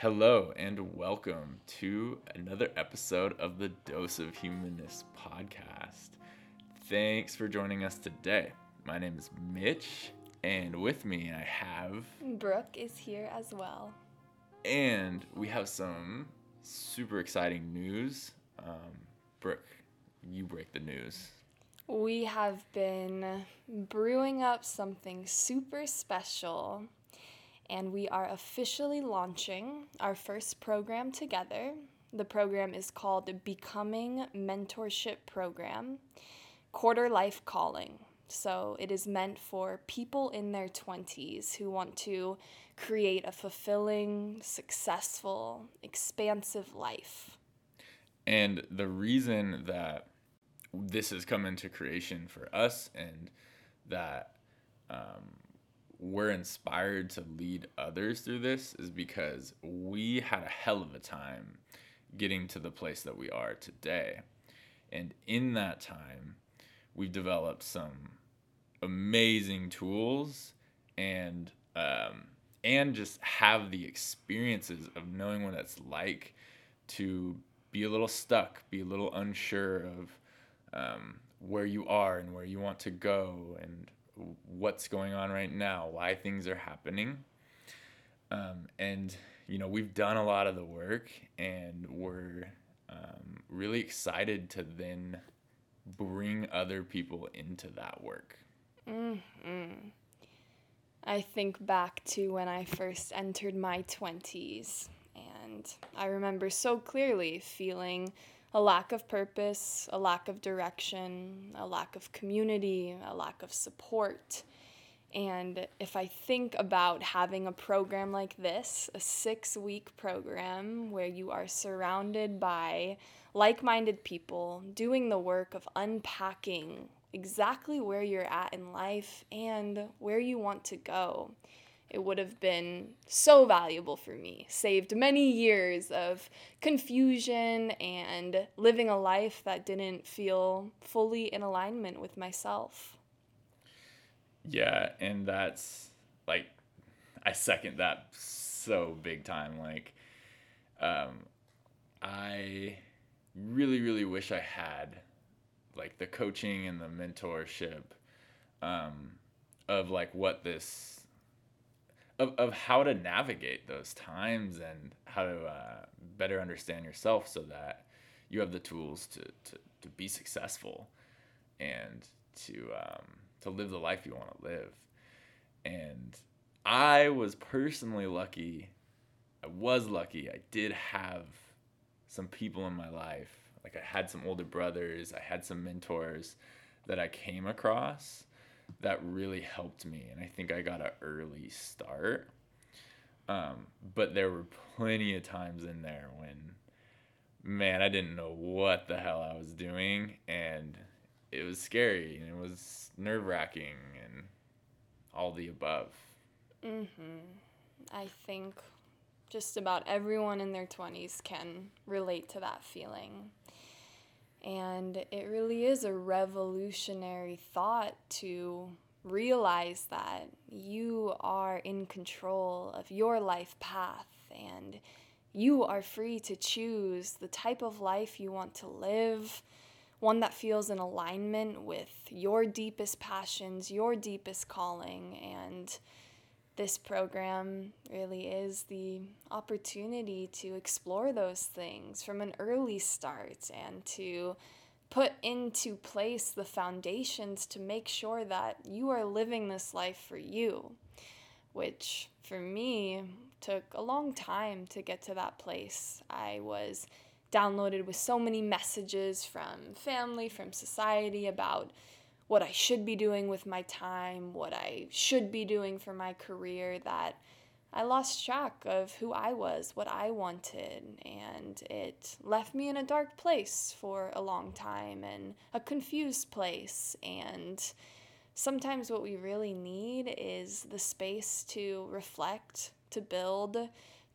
Hello and welcome to another episode of the Dose of Humanness podcast. Thanks for joining us today. My name is Mitch, and with me I have. Brooke is here as well. And we have some super exciting news. Um, Brooke, you break the news. We have been brewing up something super special, and we are officially launching our first program together. The program is called Becoming Mentorship Program, Quarter Life Calling. So it is meant for people in their 20s who want to create a fulfilling, successful, expansive life. And the reason that this has come into creation for us and that um, we're inspired to lead others through this is because we had a hell of a time getting to the place that we are today. And in that time, we've developed some amazing tools and um, and just have the experiences of knowing what it's like to be a little stuck, be a little unsure of um, where you are and where you want to go and what's going on right now, why things are happening. Um, and, you know, we've done a lot of the work and we're um, really excited to then bring other people into that work. Mm-hmm. I think back to when I first entered my 20s, and I remember so clearly feeling a lack of purpose, a lack of direction, a lack of community, a lack of support. And if I think about having a program like this, a six week program where you are surrounded by like minded people doing the work of unpacking exactly where you're at in life and where you want to go it would have been so valuable for me. Saved many years of confusion and living a life that didn't feel fully in alignment with myself. Yeah, and that's like I second that so big time like um I really really wish I had like the coaching and the mentorship um of like what this of, of how to navigate those times and how to uh, better understand yourself so that you have the tools to, to, to be successful and to um, to live the life you want to live. And I was personally lucky. I was lucky. I did have some people in my life. Like I had some older brothers. I had some mentors that I came across that really helped me. And I think I got an early start. Um, but there were plenty of times in there when, man, I didn't know what the hell I was doing. And it was scary and it was nerve wracking and all the above. Mm-hmm. I think just about everyone in their 20s can relate to that feeling. And it really is a revolutionary thought to realize that you are in control of your life path and you are free to choose the type of life you want to live, one that feels in alignment with your deepest passions, your deepest calling, and this program really is the opportunity to explore those things from an early start and to put into place the foundations to make sure that you are living this life for you, which for me took a long time to get to that place. I was downloaded with so many messages from family, from society about what I should be doing with my time, what I should be doing for my career, that I lost track of who I was, what I wanted, and it left me in a dark place for a long time and a confused place. And sometimes what we really need is the space to reflect, to build,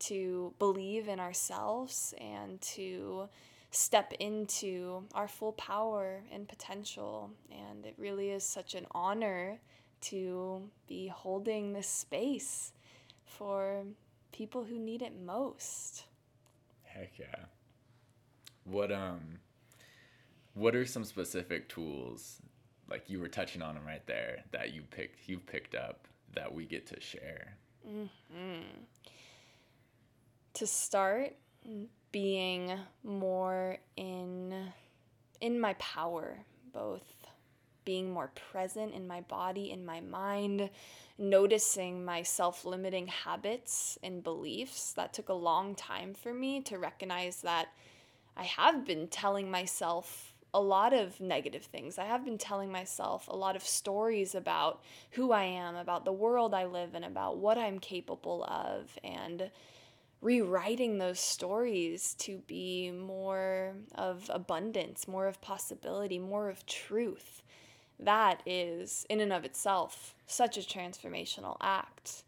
to believe in ourselves, and to step into our full power and potential. And it really is such an honor to be holding this space for people who need it most. Heck yeah. What um what are some specific tools like you were touching on them right there that you picked you picked up that we get to share? Mm-hmm. To start being more in in my power, both being more present in my body, in my mind, noticing my self limiting habits and beliefs. That took a long time for me to recognize that I have been telling myself a lot of negative things. I have been telling myself a lot of stories about who I am, about the world I live in, about what I'm capable of, and rewriting those stories to be more of abundance, more of possibility, more of truth. That is, in and of itself, such a transformational act.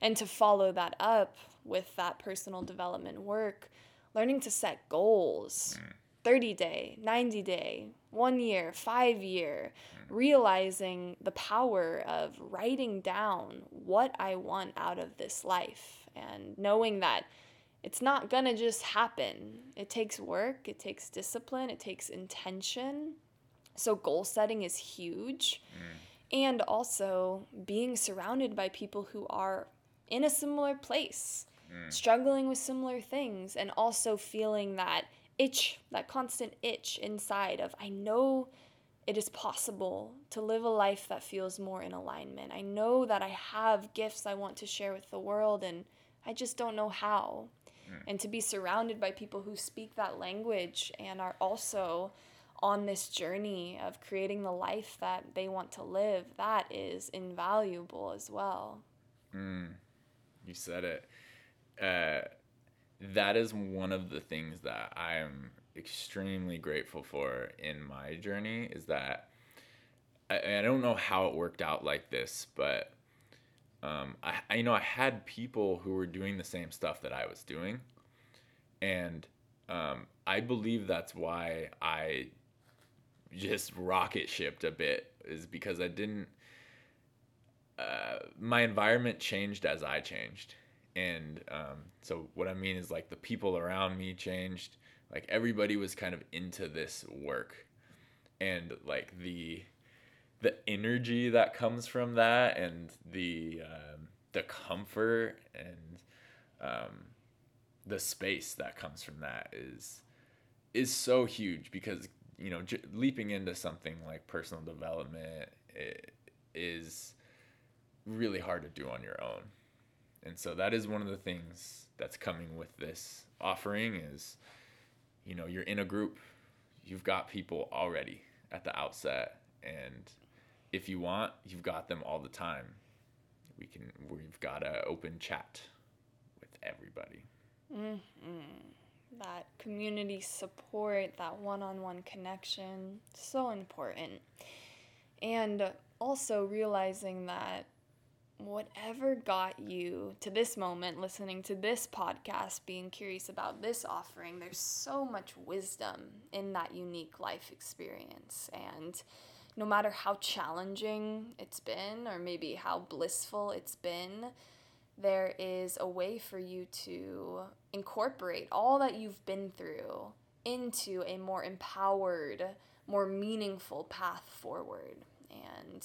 And to follow that up with that personal development work, learning to set goals. Mm 30 day, 90 day, one year, five year, realizing the power of writing down what I want out of this life and knowing that it's not gonna just happen. It takes work, it takes discipline, it takes intention. So, goal setting is huge. Mm. And also being surrounded by people who are in a similar place, mm. struggling with similar things, and also feeling that itch, that constant itch inside of, I know it is possible to live a life that feels more in alignment. I know that I have gifts I want to share with the world and I just don't know how. Mm. And to be surrounded by people who speak that language and are also on this journey of creating the life that they want to live, that is invaluable as well. Mm. You said it. Uh, that is one of the things that I am extremely grateful for in my journey is that I, I don't know how it worked out like this, but um, I, I you know I had people who were doing the same stuff that I was doing, and um, I believe that's why I just rocket shipped a bit is because I didn't. Uh, my environment changed as I changed, and um, so what i mean is like the people around me changed. Like everybody was kind of into this work. And like the the energy that comes from that and the um, the comfort and um, the space that comes from that is is so huge because you know j- leaping into something like personal development is really hard to do on your own. And so that is one of the things that's coming with this offering is you know you're in a group you've got people already at the outset and if you want you've got them all the time we can we've got a open chat with everybody mm-hmm. that community support that one-on-one connection so important and also realizing that whatever got you to this moment, listening to this podcast, being curious about this offering, there's so much wisdom in that unique life experience. And no matter how challenging it's been, or maybe how blissful it's been, there is a way for you to incorporate all that you've been through into a more empowered, more meaningful path forward. And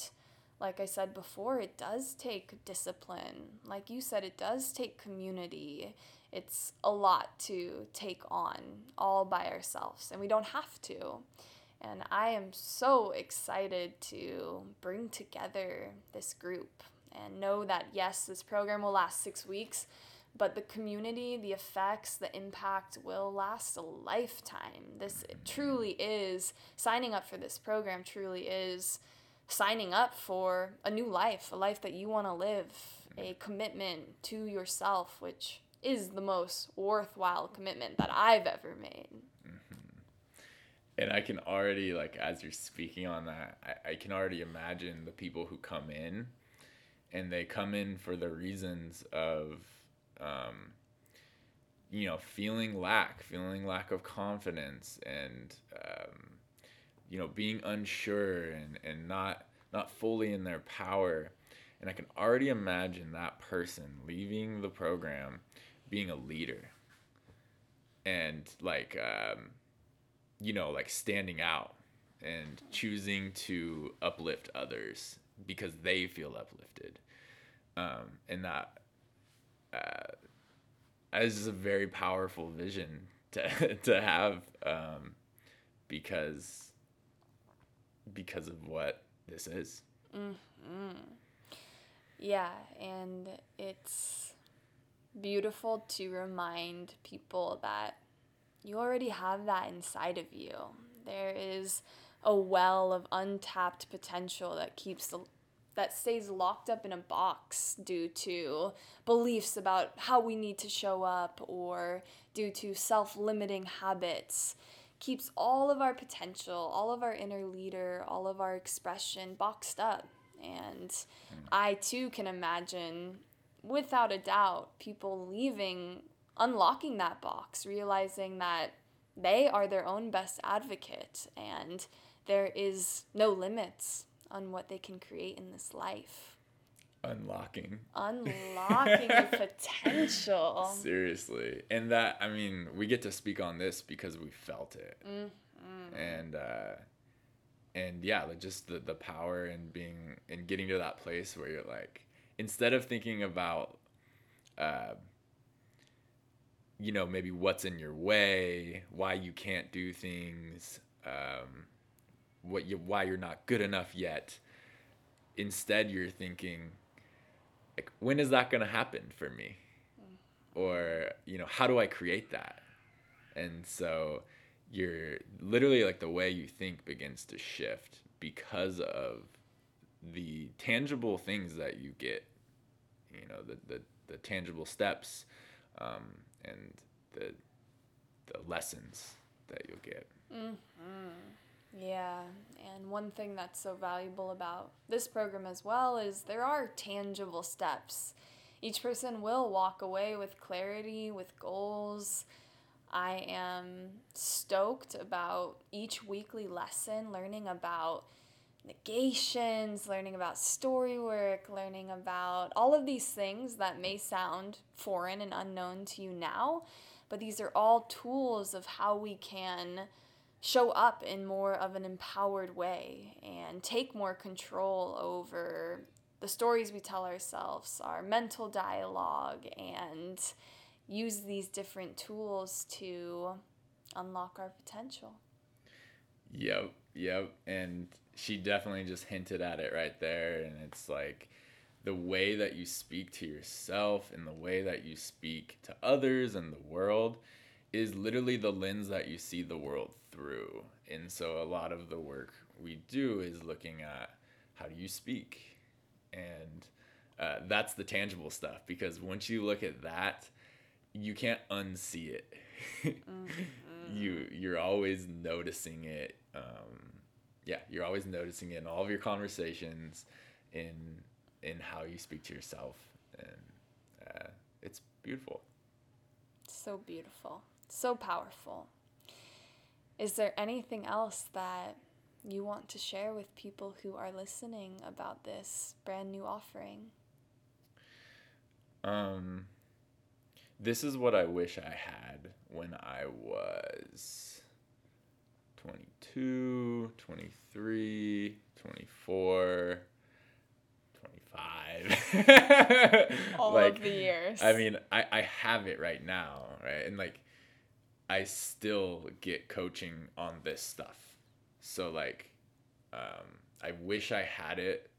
like I said before, it does take discipline. Like you said, it does take community. It's a lot to take on all by ourselves, and we don't have to. And I am so excited to bring together this group and know that yes, this program will last six weeks, but the community, the effects, the impact will last a lifetime. This truly is, signing up for this program truly is signing up for a new life, a life that you want to live, a commitment to yourself, which is the most worthwhile commitment that I've ever made. And I can already, like, as you're speaking on that, I, I can already imagine the people who come in and they come in for the reasons of, um, you know, feeling lack, feeling lack of confidence and, um, you know being unsure and, and not not fully in their power. And I can already imagine that person leaving the program being a leader. And like um, you know like standing out and choosing to uplift others because they feel uplifted um, and that uh, is a very powerful vision to, to have um, because because of what this is mm-hmm. yeah and it's beautiful to remind people that you already have that inside of you. There is a well of untapped potential that keeps the that stays locked up in a box due to beliefs about how we need to show up or due to self-limiting habits keeps all of our potential, all of our inner leader, all of our expression boxed up. And mm. I too can imagine without a doubt, people leaving, unlocking that box, realizing that they are their own best advocate and there is no limits on what they can create in this life. Unlocking. Unlocking your potential. Seriously. And that, I mean, we get to speak on this because we felt it. Mm-hmm. And, uh, and yeah, like just the, the power and being and getting to that place where you're like, instead of thinking about uh, you know maybe what's in your way why you can't do things um, what you why you're not good enough yet. Instead you're thinking like when is that going to happen for me? Or you know how do i create that? And so you're literally like the way you think begins to shift because of the tangible things that you get, you know, the, the, the tangible steps um, and the, the lessons that you'll get. Mm-hmm. Yeah, and one thing that's so valuable about this program as well is there are tangible steps. Each person will walk away with clarity, with goals. I am stoked about each weekly lesson, learning about negations, learning about story work, learning about all of these things that may sound foreign and unknown to you now, but these are all tools of how we can show up in more of an empowered way and take more control over the stories we tell ourselves, our mental dialogue, and use these different tools to unlock our potential. Yep, yep. And she definitely just hinted at it right there and it's like the way that you speak to yourself and the way that you speak to others and the world is literally the lens that you see the world through. And so a lot of the work we do is looking at how do you speak? And uh, that's the tangible stuff because once you look at that you can't unsee it. Mm-hmm. you you're always noticing it um, yeah, you're always noticing it in all of your conversations, in in how you speak to yourself, and uh, it's beautiful. So beautiful, so powerful. Is there anything else that you want to share with people who are listening about this brand new offering? Um, this is what I wish I had when I was 22, 23, 24, 25. All like, of the years. I mean, I, I have it right now, right? And like, I still get coaching on this stuff. So, like, um, I wish I had it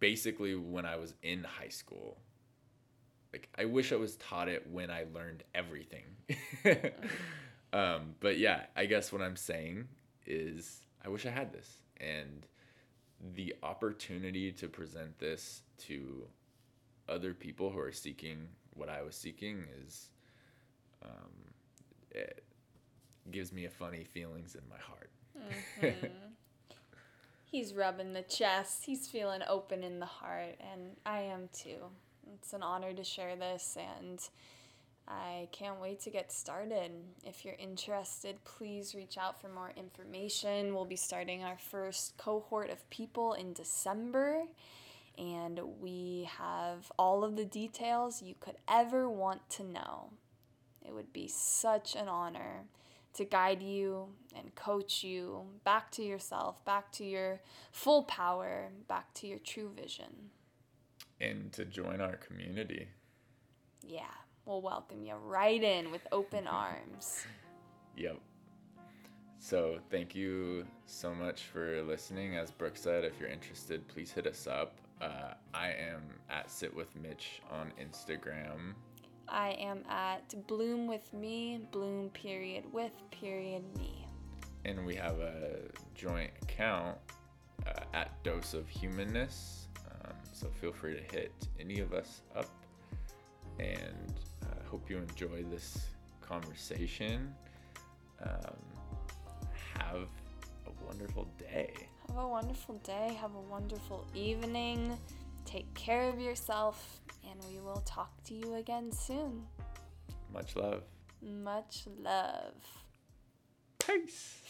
basically when I was in high school. Like, I wish I was taught it when I learned everything. um, but yeah, I guess what I'm saying is I wish I had this. And the opportunity to present this to other people who are seeking what I was seeking is, um, it gives me a funny feelings in my heart. Mm-hmm. He's rubbing the chest. He's feeling open in the heart, and I am too. It's an honor to share this, and I can't wait to get started. If you're interested, please reach out for more information. We'll be starting our first cohort of people in December. and we have all of the details you could ever want to know. It would be such an honor to guide you and coach you back to yourself, back to your full power, back to your true vision. And to join our community. Yeah, we'll welcome you right in with open arms. Yep. So, thank you so much for listening. As Brooke said, if you're interested, please hit us up. Uh, I am at Sit With Mitch on Instagram. I am at Bloom with me, Bloom period with period me. And we have a joint account uh, at Dose of Humanness. Um, so feel free to hit any of us up. And hope you enjoy this conversation. Um, have a wonderful day. Have a wonderful day. Have a wonderful evening. Take care of yourself and we will talk to you again soon. Much love. Much love. Peace.